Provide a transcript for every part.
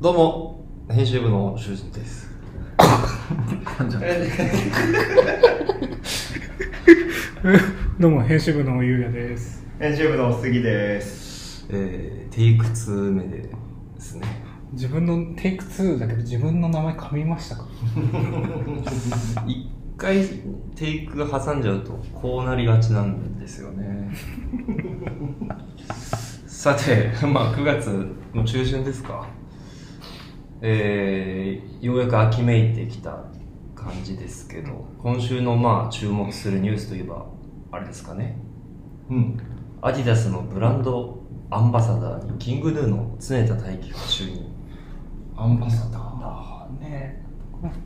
どうも、編集部の修二です。どうも、編集部のゆうやです。編集部の杉です。えー、テイク2目ですね。自分のテイク2だけど自分の名前噛みましたか？一回テイク挟んじゃうとこうなりがちなんですよね。さて、まあ9月の中旬ですか。えー、ようやく秋めいてきた感じですけど、今週のまあ注目するニュースといえば、あれですかね。うん。アディダスのブランドアンバサダーにキングヌーの常田大輝が就任。アンバサダー。ね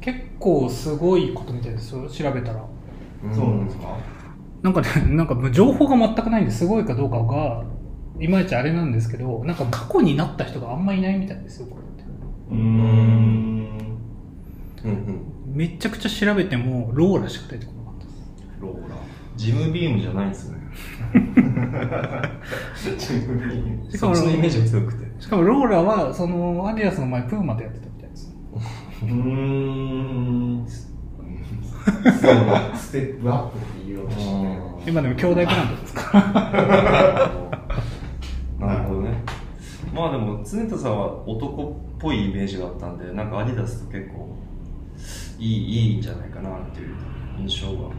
結構すごいことみたいですよ、調べたら。そうなんですか？なんかね、なんか情報が全くないんですごいかどうかが、いまいちあれなんですけど、なんか過去になった人があんまいないみたいですよ、これ。うーん。うんうん。めちゃくちゃ調べても、ローラしか出てこなかったです。ローラ。ジムビームじゃないんですね。そっちのイメージが強くて。しかもローラは、その、アディダスの前、プーマでやってたみたいです。うーん。そうな、ステップアップって言おうとしてね。今でも兄弟ブランドですか？なるほどね。まあでも、常田さんは男っぽいイメージがあったんで、なんかアディダスと結構いいいいんじゃないかなっていう印象があ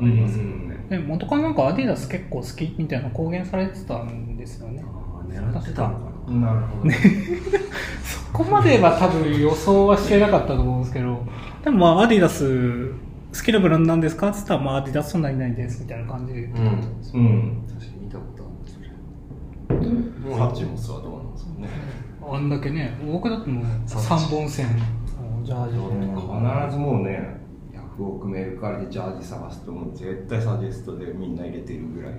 りますけどね。で元からなんかアディダス結構好きみたいなの公言されてたんですよねああ、狙ってたのかな。なるほど。そこまでは多分予想はしてなかったと思うんですけどでもまあアディダス好きなブランドなんですかって言ったらまあアディダスそんなにないですみたいな感じで言ってたんですよ、うん。確かに見たことあるそれ。サッチモスはどうなんですかね。あんだけね僕だってもう3本線ジャージ必ずもうね、ヤフオクメルカリでジャージ探すともう絶対サジェストでみんな入れてるぐらい。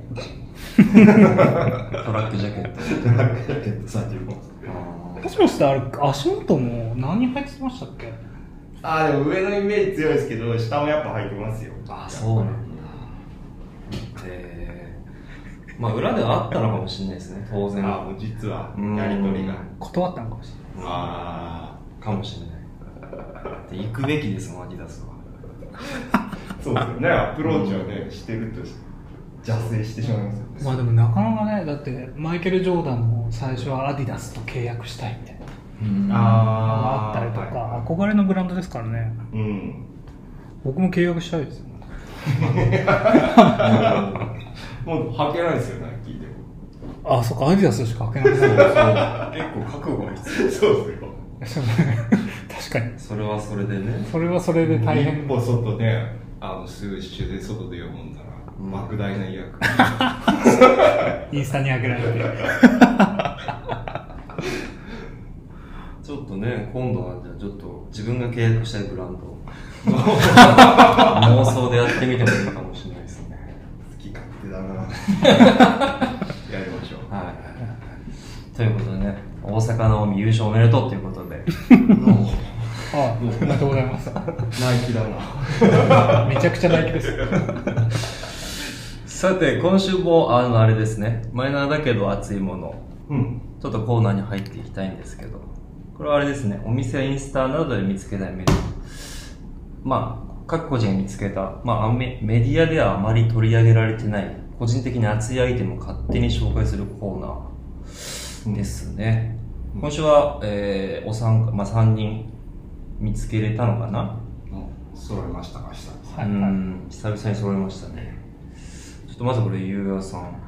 トラックジャケット。サジモス。あもしかしてあれ足元も何入ってましたっけ？あーでも上のイメージ強いですけど、下もやっぱ履いてますよ。あ、そうなんだ。えー、まあ裏ではあったのかもしれないですね、当然。あう実はうんやりとりが。断ったのかもしれないあかもしれない。で行くべきですもん、アディダスは。あ、そうですよね。アプローチはね、してると邪推してしまいますよね。まあでもなかなかねだってマイケル・ジョーダンも最初はアディダスと契約したいみたいなのがああったりとか、はい憧れのブランドですからねうん。僕も契約したいですよもう履けないですよ、ナイキでも。あそっかアディダスしか履けなくなる結構覚悟が必要。そうですよ。確かにそれはそれでね。それはそれで大変一歩外ね、あの、すぐ一周で外で読むんだら、うん莫大な威力。インスタに上げられて ちょっとね、今度はじゃあちょっと自分が契約したいブランドを妄想でやってみてもいいかもしれないですね。好き勝手だなやりましょう。はい。ということでね、大阪の優勝おめでとうということで。あありがとうございますナイキだな。めちゃくちゃナイキですさて、今週も、あの、あれですね、マイナーだけど熱いもの、うん。ちょっとコーナーに入っていきたいんですけど、これはあれですね、お店やインスタなどで見つけたメディア。まあ、各個人が見つけた、まあ、メメディアではあまり取り上げられてない、個人的に熱いアイテムを勝手に紹介するコーナーですね。うん今週は、えー、お三、まあ、3人見つけれたのかな、揃いましたか、下です。はいうん、久々に揃いましたね。ちょっとまずこれ、ゆうやさん。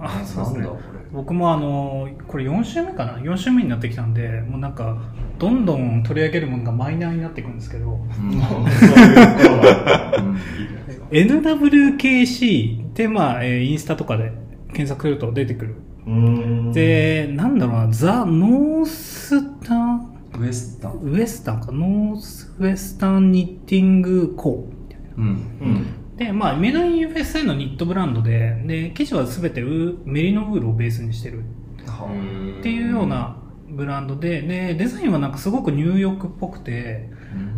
あそうですねなんだこれ？僕もあのこれ4週目かな？4週目になってきたんでもうなんかどんどん取り上げるものがマイナーになっていくんですけど NWKC でまあ、えーインスタとかで検索すると出てくる。でなんだろうなザ・ノースタン？ウエスタン。ウエスタンかノースウエスタンニッティングコーうん。うん。で、まあ、メイドイン USA のニットブランドで、で、生地はすべてウメリノウールをベースにしてるっていうようなブランドで、で、デザインはなんかすごくニューヨークっぽくて、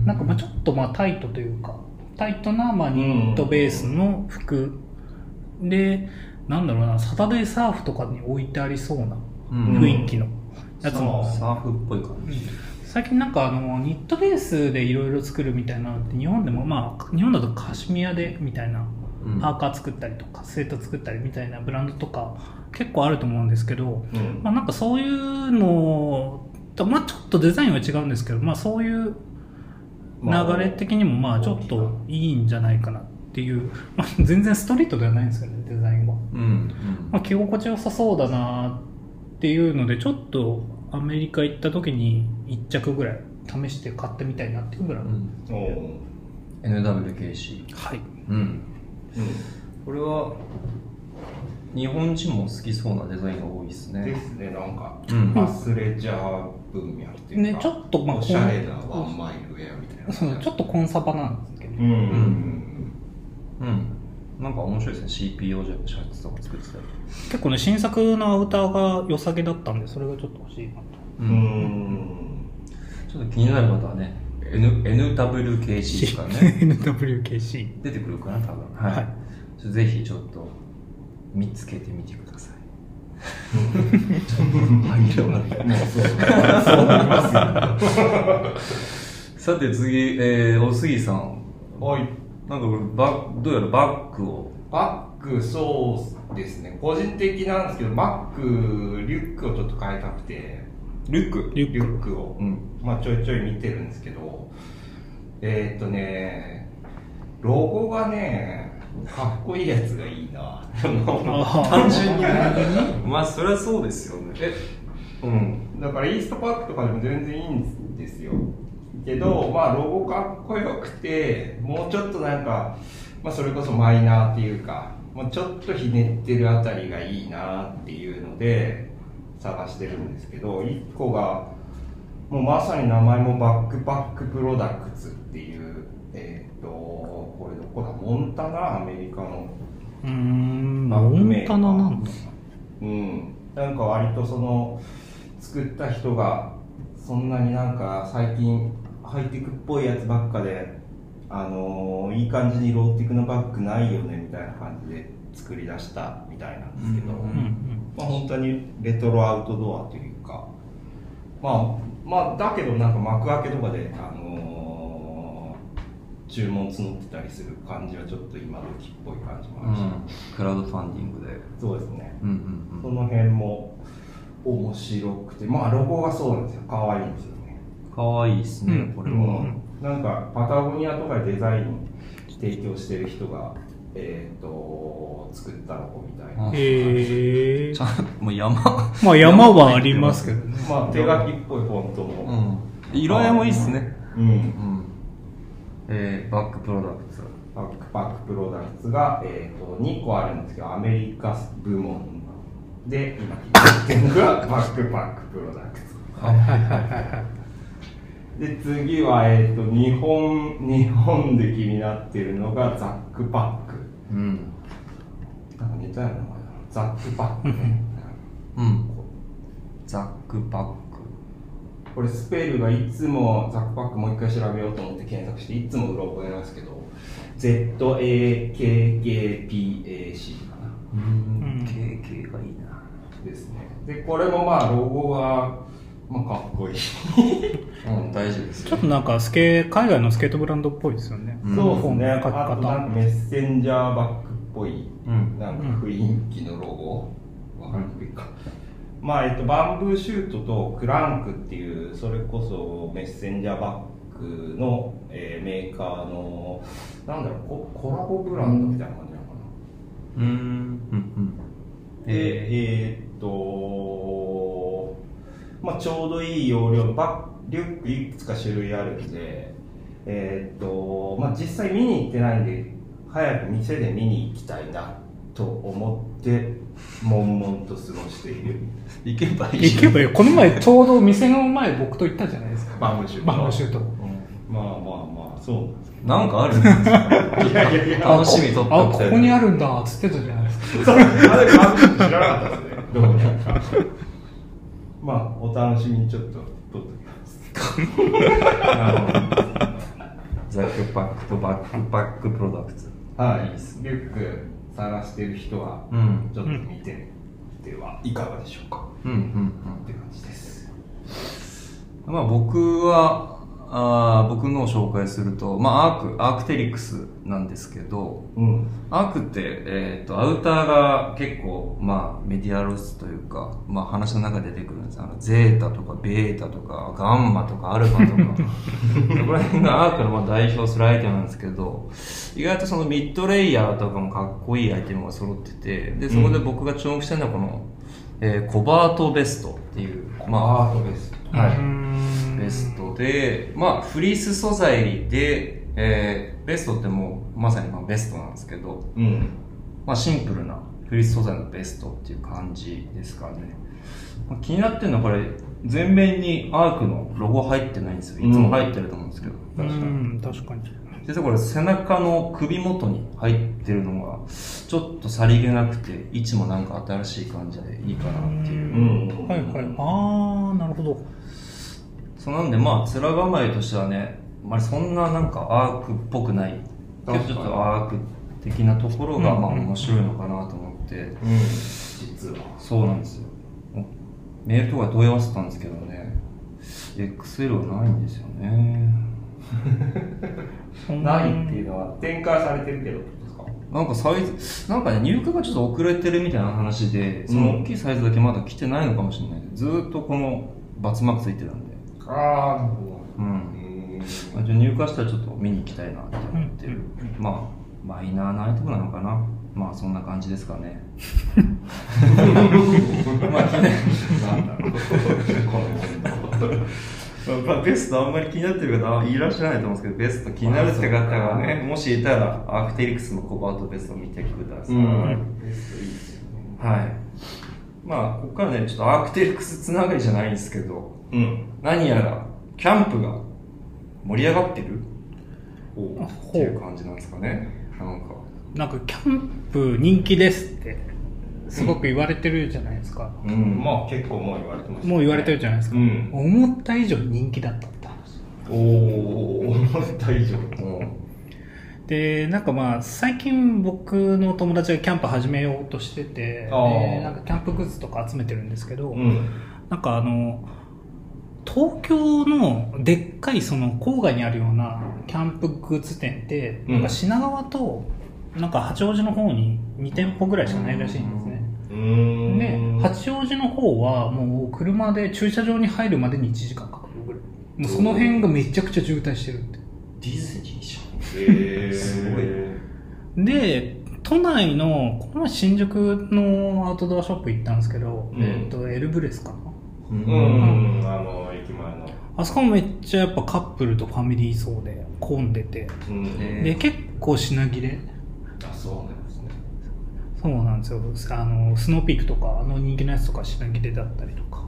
なんかまあちょっとまあタイトというか、タイトなまあニットベースの服。で、なんだろうな、サタデーサーフとかに置いてありそうなうん。雰囲気の。やつも、サーフっぽい感じ。最近なんかあのニットベースでいろいろ作るみたいなのって日本でもまあ日本だとカシミヤでみたいなうんパーカー作ったりとかスウェット作ったりみたいなブランドとか結構あると思うんですけど、うん。まあ、なんかそういうのと、まあ、ちょっとデザインは違うんですけど、まあ、そういう流れ的にもまあちょっといいんじゃないかなっていう、まあ、全然ストリートではないんですけどねデザインは、うんまあ、着心地よさそうだなっていうのでちょっとアメリカ行った時に1着ぐらい試して買ってみたいなっていうぐらい、うん。NWKC はい。うんうんこれは日本人も好きそうなデザインが多いですでねすねなんかうん。アスレジャー文脈っていうか、ねちょっとまあおしゃれなワンマイルウェアみたいな。そうちょっとコンサバなんですけど、うん。うん。うんなんか面白いですね。CPO じゃシャツとか作ってたり。結構ね新作のアウターが良さげだったんでそれがちょっと欲しいなと。うん。うん。ちょっと気になる方はね N NWKC ですからね NWKC 出てくるかな多分。はい、はい。ちょっとぜひちょっと見つけてみてください。さて次、えー、おすぎさん。はい。なんかこれバッどうやらバッグを。バッグそうですね。個人的なんですけどバッグリュックをちょっと変えたくて。リュック？リュック。リュックを、うんまあ、ちょいちょい見てるんですけどえーっとねロゴがねかっこいいやつがいいな。単純にまあそりゃそうですよね。えうん。だからイーストパークとかでも全然いいんですよ。けどまあロゴかっこよくてもうちょっとなんか、まあ、それこそマイナーっていうか、まあ、ちょっとひねってるあたりがいいなっていうので探してるんですけど1個がもうまさに名前もバックパックプロダクツっていうえっ、とこれどこだ？モンタナ？アメリカの。バッグモメーカー。ンタナなんだ。うん、なんか割とその作った人がそんなになんか最近ハイテクっぽいやつばっかで、あのーいい感じにローテクのバッグないよねみたいな感じで作り出したみたいなんですけど、うんうんうん。まあ、本当にレトロアウトドアというか、まあ、まあだけどなんか幕開けとかで、あのー注文募ってたりする感じはちょっと今時っぽい感じもあるし、うん。クラウドファンディングで。そうですね。うんうんその辺も面白くて。まあロゴがそうなんですよ。可愛いんですよね。かわいいですね、うん。これは、うん。なんかパタゴニアとかでデザイン提供してる人がえっ、と作ったロゴみたいな、うんへえちゃんもう山。まあ山はありますけどね。まあ手書きっぽいフォントうもん。色合いもいいっすね。うん、うん。えー、バックプロダクツ。バックパックプロダクツが、えー、と2個あるんですけどアメリカ部門で今言ってるのが バックパックプロダクツ。はいはいはいはい。で次は、えー、と日本日本で気になってるのがザックパックうん。なんか似たような名前だな。ザックパックね。うん。ザックパック。これスペルがいつもザックパックもう一回調べようと思って検索していつもうろ覚えなんですけど ZAKKPAC かな。うん。うん。KK がいいな。ですね。でこれもまあロゴが、まあ、かっこいい。うん大丈夫です。ちょっとなんかスケ海外のスケートブランドっぽいですよね、うんそうですね。あ書き方と。なんかメッセンジャーバックっぽい。うん。なんか雰囲気のロゴ、わかりにくいか、まあえっとバンブーシュートとクランクっていうそれこそメッセンジャーバッグの、えーメーカーのなんだろうココラボブランドみたいな感じなのかな、うんうん。でえーっと、まあ、ちょうどいい容量のバッリュックいくつか種類あるんでえーっと、まあ、実際見に行ってないんで早く店で見に行きたいなと思って悶々と過ごしている。行けばいい。行けばいい。この前ちょうど店の前僕と行ったじゃないですか。バーシュートバーシュートまあまあまあそうなんですなんかあるんですか？いやいやいや。楽しみ取ったいここにあるんだっつってたじゃないですか。そう。あれ知らなかったですね。どうにかまあお楽しみにちょっと撮っときます。ザックパックとバックパックプロダクツ。はい。リュック探してる人はうんちょっと見てみてはいかがでしょうか、うん。うん。って感じです。まあ僕は、あ僕のを紹介すると、まあアーク、アークテリクスなんですけど、うん。アークって、えっ、ー、と、アウターが結構、まあメディアロスというか、まあ話の中で出てくるんです。あの、ゼータとかベータとか、ガンマとかアルファとか、そこら辺がアークのまあ代表するアイテムなんですけど、意外とそのミッドレイヤーとかもかっこいいアイテムが揃ってて、で、そこで僕が注目してるのはこの、えー、コバートベストっていう、まあ、アートベスト。はい。ベストで、まあ、フリース素材で、えー、ベストってもう、まさにまあベストなんですけど、うん。まあ、シンプルなフリース素材のベストっていう感じですかね。まあ、気になってるのはこれ、全面にアークのロゴ入ってないんですよ。いつも入ってると思うんですけど。うん、確かに。実はこれ背中の首元に入ってるのが、ちょっとさりげなくて、位置もなんか新しい感じでいいかなっていう。うん。はいはい。あー、なるほど。そうなんで、まあ、面構えとしてはね、まあ、そんななんかアークっぽくない。けどちょっとアーク的なところが、まあ面白いのかなと思って。うん。実は。そうなんですよ。メールとか問い合わせたんですけどね、XL はないんですよね。ないっていうのは展開されてるけどなんかサイズ、なんかね、入荷がちょっと遅れてるみたいな話で、その大きいサイズだけまだ来てないのかもしれない。ずっとこのバツマークついてたんで。ああ、なるほど。うん。じゃ入荷したらちょっと見に行きたいなって思ってる。まあ、マイナーなアイテムなのかな。まあ、そんな感じですかね。まあ、記念。なんだろう。まあ、ベストあんまり気になってる方いらっしゃらないと思うんですけど、ベスト気になるって方がね、もしいたら、アークテリクスのコバートベストを見てください。うん、ベストいいですよね。はい。まあ、ここからね、ちょっとアークテリクスつながりじゃないんですけど、うん、何やら、キャンプが盛り上がってる？っていう感じなんですかね。なんか。なんか、キャンプ人気ですってすごく言われてるじゃないですか。うん、まあ結構もう言われてます、ね、もう言われてるじゃないですか。うん、思った以上に人気だったって話。おお思った以上。で、なんかまあ、最近僕の友達がキャンプ始めようとしてて、なんかキャンプグッズとか集めてるんですけど、うん、なんかあの、東京のでっかいその郊外にあるようなキャンプグッズ店って、なんか品川となんか八王子の方に2店舗ぐらいしかないらしいんですね。で、八王子の方はもう車で駐車場に入るまでに1時間かかるぐらい。もうその辺がめちゃくちゃ渋滞してるって。ディズニーじゃん。へえー、すごい。で、都内の、この前新宿のアウトドアショップ行ったんですけど、うん、えっと、エルブレスかな。うん、うん、あの。あそこもめっちゃやっぱカップルとファミリー層で混んでて、うん、で、結構品切れ。あ、そうなんそうなんですよ。あのスノーピークとかあの人気のやつとか品切れだったりとか。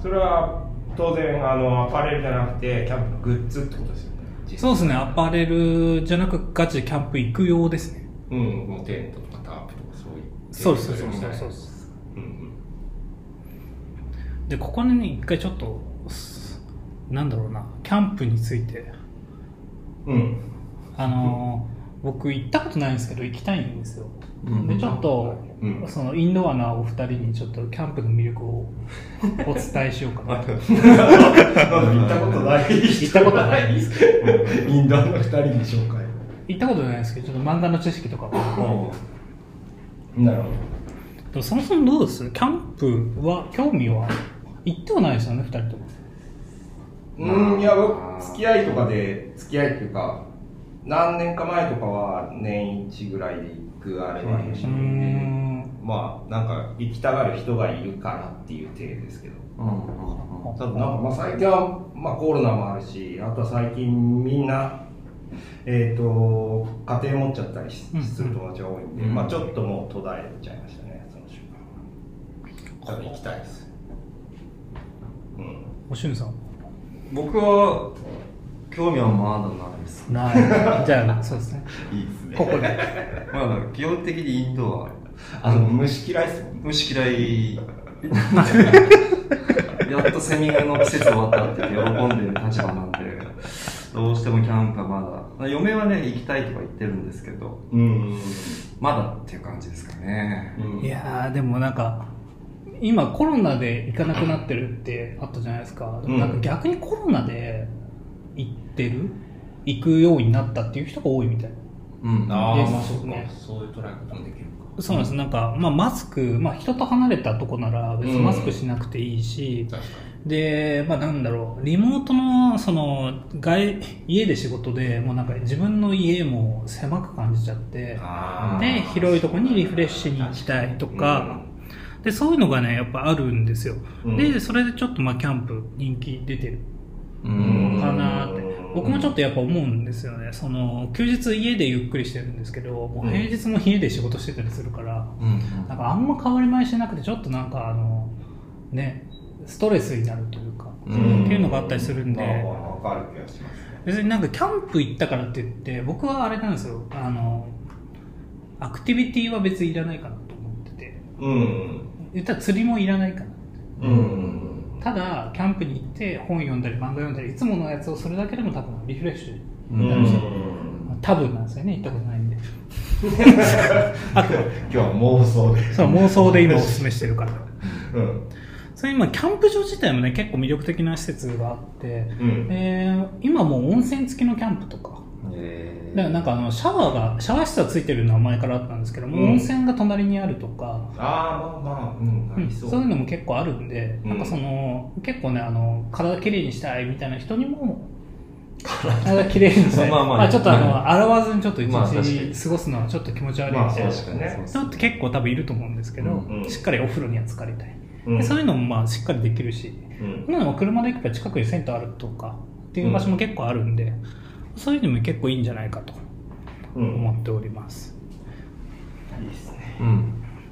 それは当然あのアパレルじゃなくてキャンプのグッズってことですよね。そうですね。アパレルじゃなくガチでキャンプ行く用ですね。うんもうテントとかタープとかそういうそうですそうですそうです、うん、でここにね一回ちょっとなんだろうなキャンプについて。うん。あの、僕行ったことないんですけど行きたいんですよ、うん、でちょっと、うん、そのインドアなお二人にちょっとキャンプの魅力をお伝えしようかな。と 行ったことない。行ったことないですけど。インドアの二人に紹介。行ったことないですけどちょっと漫画の知識とかなるほど。そもそもどうです？キャンプは興味は？行ってはないですよね二人ともうん。いや付き合いとかで付き合いっていうか何年か前とかは年一ぐらいで行くあれはありましたけど、まあなんか行きたがる人がいるからっていう体ですけど、ただなんかまあ最近は、まあ、コロナもあるしあとは最近みんなえーと、家庭持っちゃったりする友達が多いんで、うん、まあ、ちょっともう途絶えちゃいましたねその瞬間行きたいです。うん。おしゅんさん僕は興味はまだないです。ない。じゃあそうですね。いいですね。ここで。まあ基本的にインドアあの虫嫌いっす虫嫌い。やっとセミの季節終わったって喜んでる立場なんでどうしてもキャンプはまだ。嫁はね行きたいとか言ってるんですけど、うん、まだっていう感じですかね、うん、いやでもなんか今コロナで行かなくなってるってあったじゃないですか、うん。なんか逆にコロナで行ってる？行くようになったっていう人が多いみたい。うん。ああまあそうか。ねそういう捉え方もできるか。そうなんです、なんか、まあ、マスク、まあ、人と離れたとこなら別にうん。マスクしなくていいし、確かで、まあ、なんだろう。リモートのその外家で仕事でもうなんか自分の家も狭く感じちゃって。あで広いとこにリフレッシュに行きたいとか、でそういうのがねやっぱあるんですよ、うん。でそれでちょっとまあキャンプ人気出てる。うん。かなって。うん僕もちょっとやっぱ思うんですよね。その休日家でゆっくりしてるんですけどもううん。平日も家で仕事してたりするから、うん。なんかあんま変わり映えしなくてちょっとなんかあのねストレスになるというか、うん。っていうのがあったりするんで、まある気がしますね。別になんかキャンプ行ったからって言って僕はあれなんですよ。あのアクティビティは別にいらないかなと思ってて。うん言ったら釣りもいらないかな。うん。ただキャンプに行って本読んだり漫画読んだりいつものやつをするだけでも多分リフレッシュうんになるし、多分なんですよね行ったことないんで。あ と今日は妄想で。そう妄想で今おすすめしてるから。うん。それ今キャンプ場自体もね結構魅力的な施設があって、うん。えー今もう温泉付きのキャンプとかえだからなんかあのシャワーがシャワー室はついてるのは前からあったんですけども、うん。温泉が隣にあるとか、ああまあまあうんあう。そういうのも結構あるんで、うん。なんかその結構ねあの体きれいにしたいみたいな人にも体きれい。にしたい。まあまあちょっとあの洗わずにちょっと一日に。過ごすのはちょっと気持ち悪いみまあたいなそうですね。人って結構多分いると思うんですけど、うんうん。しっかりお風呂には浸かりたい、うん。でそういうのもまあしっかりできるし。うん。車で行けば近くに銭湯あるとかっていう場所も結構あるんで、そういうのも結構いいんじゃないかとうん思っております、いいですねうん。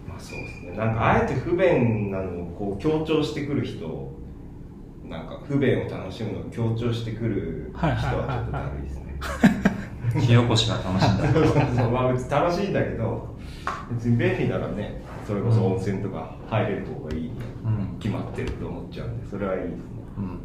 まあそうですねなんかあえて不便なのをこう強調してくる人なんか不便を楽しむのを強調してくる人はちょっとだるいですね 火起こしが楽しいんだ。そうそうそうまあ別に楽しいんだけど別に便利ならねそれこそ温泉とか入れる方がいいにうん。決まってると思っちゃうんでそれはいいですねうん。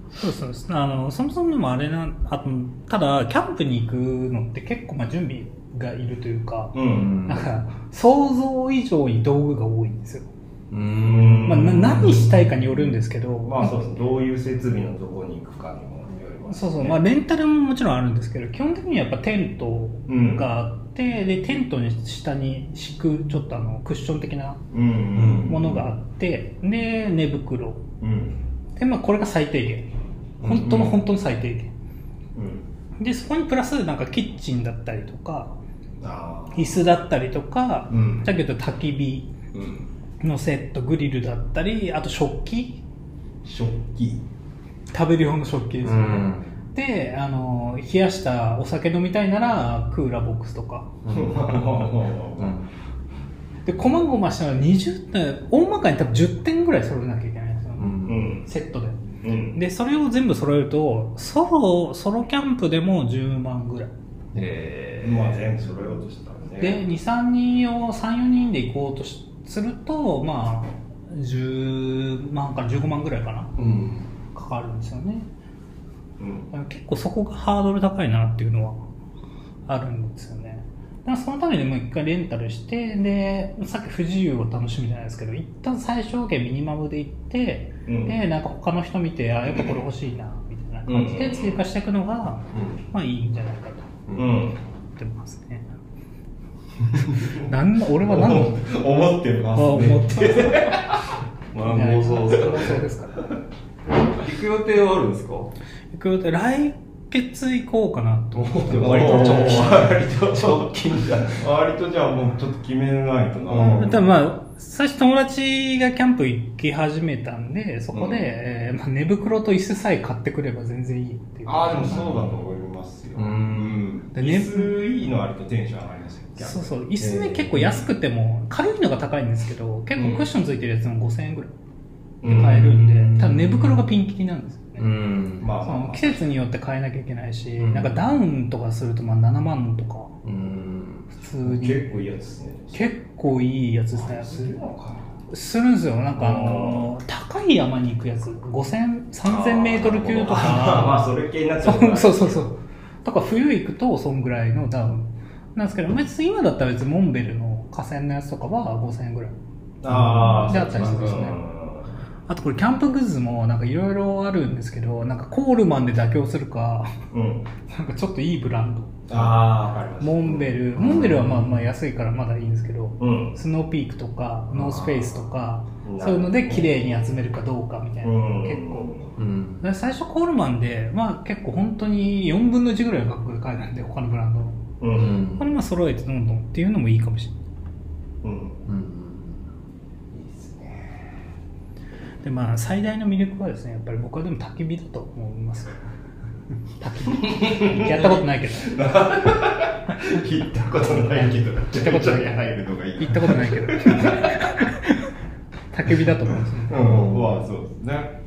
そうそうそうあのそもそもでもあれなあとただキャンプに行くのって結構まあ準備がいるというか、うん。なんか想像以上に道具が多いんですよ、うん。まあ、な何したいかによるんですけど、まあそうですどういう設備のとこに行くかにもよりますそうそう、まあ、レンタルももちろんあるんですけど基本的にはやっぱテントがあって、でテントに下に敷くちょっとあのクッション的なうんうん。ものがあってで寝袋。うんで、まあ、これが最低限。本当の本当の最低限。うん。でそこにプラスなんかキッチンだったりとか椅子だったりとか、うん。だけど焚き火うん。のセットグリルだったりあと食器。食器。食べる用の食器ですよね、うん。であの冷やしたお酒飲みたいならクーラーボックスとか。うん。で細々したら20点大まかに多分10点ぐらい揃えなきゃいけないセットで。うん。でそれを全部揃えるとソロソロキャンプでも10万ぐらい。えー。まあ全部揃えようとしたらね。で23人を34人で行こうとしするとまあ10万から15万ぐらいかな。うん。かかるんですよね。うん。結構そこがハードル高いなっていうのはあるんですよね。だからそのためにもう一回レンタルしてでさっき不自由を楽しむじゃないですけど一旦最小限ミニマムで行って、うん。でなんか他の人見てあやっぱこれ欲しいなみたいな感じで追加していくのが、まあいいんじゃないかとううん。ん思ってますね。なん俺は何の思ってます思ねってる まあ妄想です妄想ですから。行く予定はあるんですか？行く予定来月行こうかなと思って。割と直近。割と直近だ。割とじゃあもうちょっと決めないとな、うん。ただまあ最初友達がキャンプ行き始めたんでそこで、うん。えーまあ、寝袋と椅子さえ買ってくれば全然いいっていう。ああでもそうだと思いますよ。うん。でね。椅子いいのあるとテンション上がりますよそうそう。椅子ね、えー結構安くても軽いのが高いんですけど結構クッションついてるやつも5000円ぐらいうんで買えるんで、うん。ただ寝袋がピンキリなんですよね、うん。そまあ。まあ、まあ、の季節によって変えなきゃいけないし、うん。なんかダウンとかするとまあ7万とか。うん。普通に。結構いいやつですね。結構いいやつですね。するのかするんですよ。なんかあのー高い山に行くやつ。5000 3000メートル級とあーまあかそれ系になっちゃう そうそうそうそう。とか冬行くとそんぐらいのダウン。なんですけど別に今だったら別にモンベルの河川のやつとかは5000円ぐらい。ああであったりするんですね。うんあとこれキャンプグッズもなんかいろいろあるんですけど、なんかコールマンで妥協するか、うん。なんかちょっといいブランド。ああ、わかります。モンベル、モンベルはまあまあ安いからまだいいんですけど、うん。スノーピークとか、ノースフェイスとかそういうので綺麗に集めるかどうかみたいな、うん。結構。うん。で最初コールマンで、まあ結構本当に4分の1ぐらいの価格で買えたんで、他のブランドの。う。うんんこ。れまあ揃えてどんどんっていうのもいいかもしれない。うん。うん。いいですね。でまあ最大の魅力はですね、やっぱり僕はでも焚き火だと思います。焚き火。やったことないけど。行ったことないけど、行ったことない入るのがいい。行ったことないけど。焚き火だと思うんですね。うん。まあ、そうですね。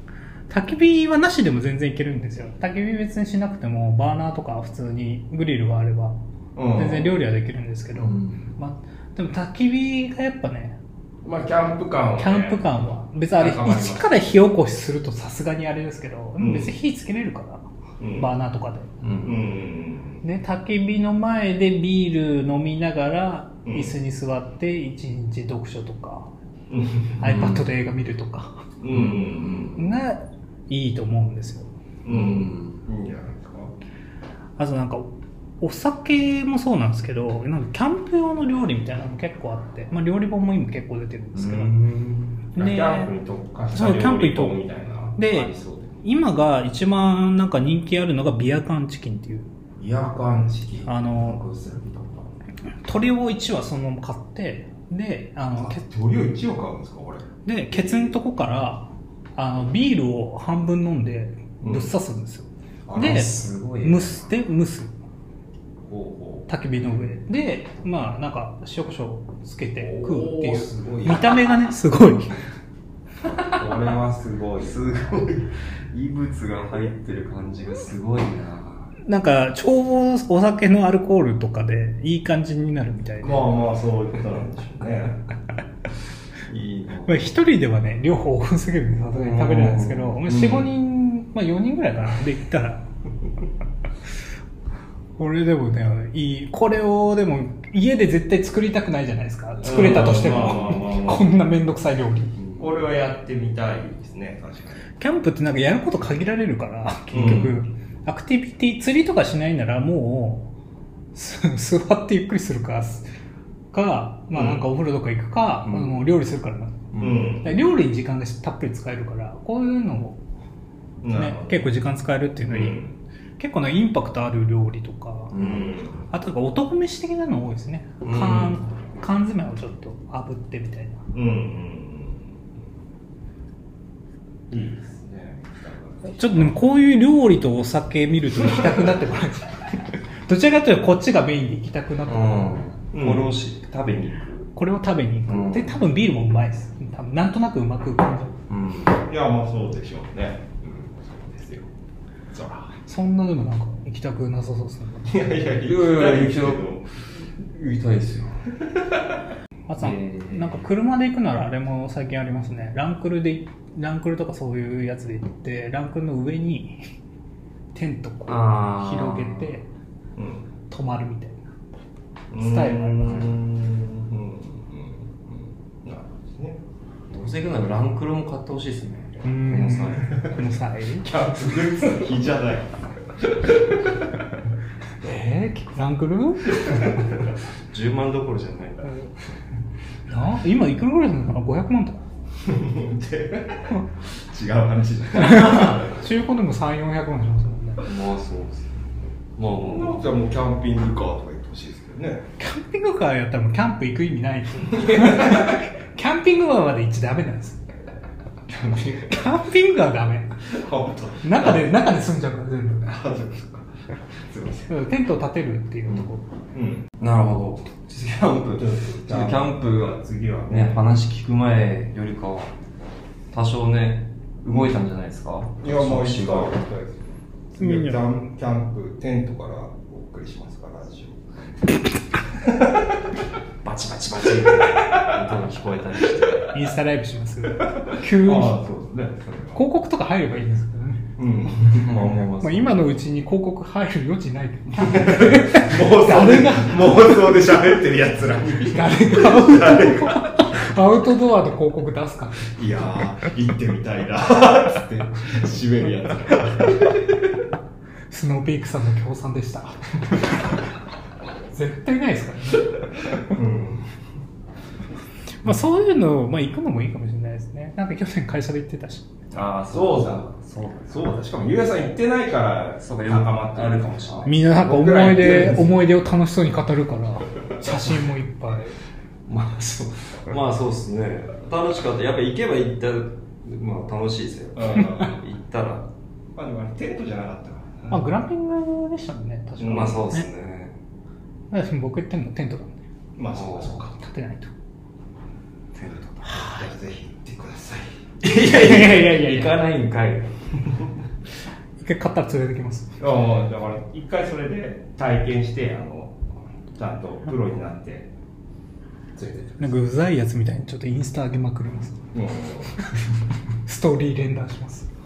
焚き火はなしでも全然いけるんですよ。焚き火別にしなくても、バーナーとか普通にグリルがあれば、うん。全然料理はできるんですけど、うんまあ、でも焚き火がやっぱね、まあ、キャンプ感は、ね。キャンプ感は、別にあれ、一から火起こしするとさすがにあれですけど、うん別に火つけれるから、うんバーナーとかで。う。うん焚き火の前でビール飲みながら、うん椅子に座って一日読書とか、うん。iPad で映画見るとかうん。がいいと思うんですよ。うん。いいんじゃないですか。あとなんか、お酒もそうなんですけど、なんかキャンプ用の料理みたいなのも結構あって、まあ料理本も今結構出てるんですけど、キでャンプに特化したそうキャンプに特料理本みたいな。で今が一番なんか人気あるのがビア缶チキンっていう、イヤカン式。あの、グースラビとか。鶏を1羽そのまま買って、で、あの、を一応買うんですか、これ。で、ケツのとこから、あの、ビールを半分飲んで、ぶっ刺すんですよ。あで、すごい蒸して、蒸す。焚き火の上で、まあ、なんか、塩コショウつけて食うっていう。い見た目がね、すごい。う。これはすごい。すごい。異物が入ってる感じがすごいななんか、ちょうどお酒のアルコールとかでいい感じになるみたいで。まあまあ、そういうことなんでしょうね。い。まあ、一人ではね、量多すぎるんでさすがに食べれないんですけど、うんまあ、4、5人、まあ4人ぐらいかな、できたら。これでもね、いい。これをでも、家で絶対作りたくないじゃないですか。作れたとしても。あこんなめんどくさい料理。俺はやってみたいですね、確かに。キャンプってなんかやること限られるから、結局、うんアクティビティ、釣りとかしないならもう、す 座ってゆっくりするか、か、まあなんかお風呂とか行くか、うんもう料理するからな。うん。料理に時間がたっぷり使えるから、こういうのもね結構時間使えるっていうのに、うん結構ね、インパクトある料理とか、うん。あとなんか男飯的なの多いですね。うん缶、缶詰をちょっと炙ってみたいな。うん。うん。いいですね。ちょっとでもこういう料理とお酒見ると行きたくなってこないです。どちらかというとこっちがメインで行きたくなって。これをし食べに行く。これを食べに行く。うんで、多分ビールもうまいです。多分なんとなくうまく浮かんじ。うん。いや、まあそうでしょうね。うん、そんなでもなんか行きたくなさそうですね。いやいや、いやいや行きたいけど言いたいですよ。あとなんか車で行くならあれも最近ありますね。ランクルで、ランクルとかそういうやつで行って、ランクルの上にテントこう広げてうん。泊まるみたいな。スタイルがありますねどうせ行くならランクルも買ってほしいですね。うこの際。この際。キャンプグッズの日じゃない。えー、ランクル10万どころじゃない。な今いくらぐらいなの？かな ?500 万とか。違う話じゃない。中古でも3、400万しますもんね。まあそうです。まあまあじゃあもうキャンピングカーとか言ってほしいですけどね。キャンピングカーやったらもうキャンプ行く意味ない。キャンピングカーまで行っちゃダメなんです。キャンピングはダメ。本当。中で、中で住んじゃうから全部。あ、そうですか。すいません。うんテントを建てるっていうところ。うん。なるほど。キャンプ、キャンプが次はね、話聞く前よりかは、多少ね、動いたんじゃないですか？いや、もう一回キャンキャンプ、テントからお送りしますから、ラジ バチバチバチって音が聞こえたりして。インスタライブします急に。オ。広そうですね。告とか入ればいいんですけどね。うん。まあまあまあまあ、今のうちに広告入る余地ないけど。妄想で、妄想で喋ってる奴らに。誰が？アウトドアで広告出すかいやー、行ってみたいなつって、締めるやスノーピークさんの協賛でした。絶対ないですからね。つ。うん。まあそういうの、まあ行くのもいいかもしれないですね。なんか去年会社で行ってたし。ああ、そうだ。そうだ。そうだ、しかもゆうやさん行ってないから、そうか高まってあるかもしれないみんななんか思い出思い出を楽しそうに語るから、写真もいっぱい。まあそう。まあそうですね。楽しかった。やっぱ行けば行ったら、まあ楽しいですよ。うん行ったら。まあでもあれテントじゃなかったからな。まあグランピングでしたもんね、確かに。まあそうですね。僕言ってんのテントなんで、まあそうかそうか。立てないと。テントじゃあぜひ行ってください。いやいやいやいや、行かないんかい。一回買ったら連れてきます。ああ、だから一回それで体験して、あの、ちゃんとプロになって、連れてなんかうざいやつみたいにちょっとインスタ上げまくります。うんストーリー連打します。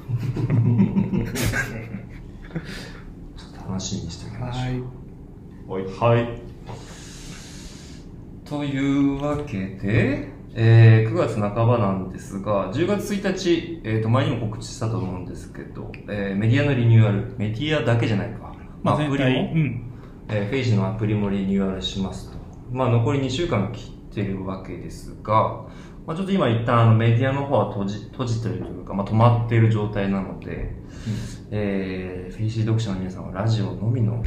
楽しみにしておきましょう。はい。はい。というわけで、えー9月半ばなんですが、10月1日、えー、と前にも告知したと思うんですけど、えーメディアのリニューアル、メディアだけじゃないか、まあ、アプリも、うん。えーフェイシーのアプリもリニューアルしますと。まあ、残り2週間切ってるわけですが、まあ、ちょっと今一旦あのメディアの方は閉じ閉じてるというか、まあ、止まっている状態なので、えーフェイシー読者の皆さんはラジオのみの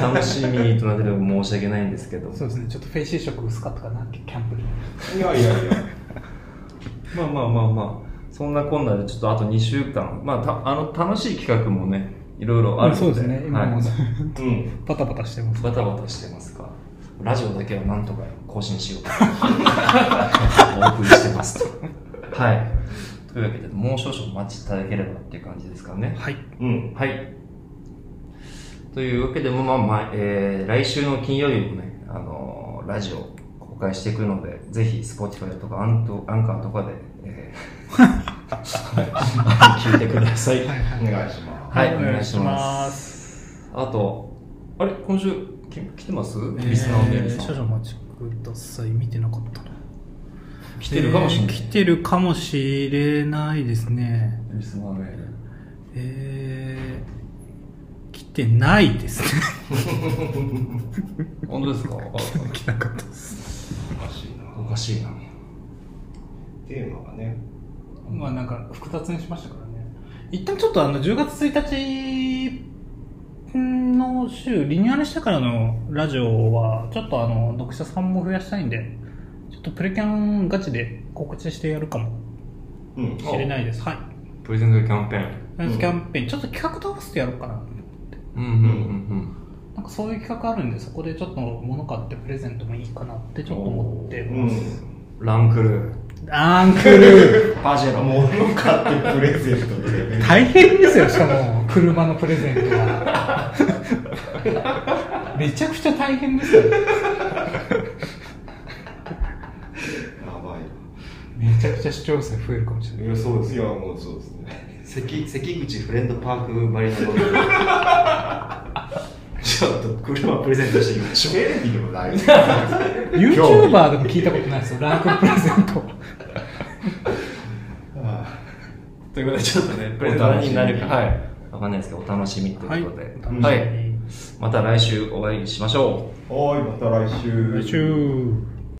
楽しみとなってるの申し訳ないんですけど、そうですね、ちょっとフェイシー色薄かったかな、キャンプで。いやいやいや。まあまあまあまあ、そんなこんなでちょっとあと2週間、まあ、たあの楽しい企画もね、いろいろあるので、そうですね、今もはいうん。バタバタしてます。バタバタしてますが、ラジオだけはなんとか更新しようと お送りしてますと。はい。というわけで、もう少々お待ちいただければっていう感じですかね。はい。うん。はい。というわけで、まあまあ、えー、来週の金曜日もね、あのーラジオ公開していくので、ぜひ、Spotify とかアントアンカーとかで、えー 聞いてください。はいお願いします。はい、お願いします。あと、あれ？今週き来てます？リスナーメールさん。少々お待ちください。見てなかったな。来てるかもしれない。えー来てるかもしれないですね。リスナーメール。えー、来てないですね。本当ですか？来なかったです。おかしいな。おかしいな。テーマがね。まあなんか複雑にしましたからね。一旦ちょっとあの10月1日の週、リニューアルしてからのラジオは、ちょっとあの、読者さんも増やしたいんで、とプレキャンガチで告知してやるかもうん。しれないです。はい。プレゼントキャンペーン。ナイスキャンペーン、ちょっと企画と合わせてやろうかな。うんうんうんなんかそういう企画あるんで、そこでちょっと物買ってプレゼントもいいかなってちょっと思ってうます。うん。ランクルアンクルパジェロ。物買ってプレゼントで。大変ですよ、しかも、車のプレゼントは。めちゃくちゃ大変ですよ。ちゃくちゃ視聴数増えるかもしれない。いや、そうですいや、もうそうですね。関関口フレンドパークバリの ちょっと車プレゼントしてみましょう。テレビでもない。YouTuber でも聞いたことないですよ、ランクルプレゼント。ということで、ちょっとね、プレゼント何になるか、はい。わかんないですけど、お楽しみということで、はいはい。また来週お会いしましょう。はい、また来週。来週。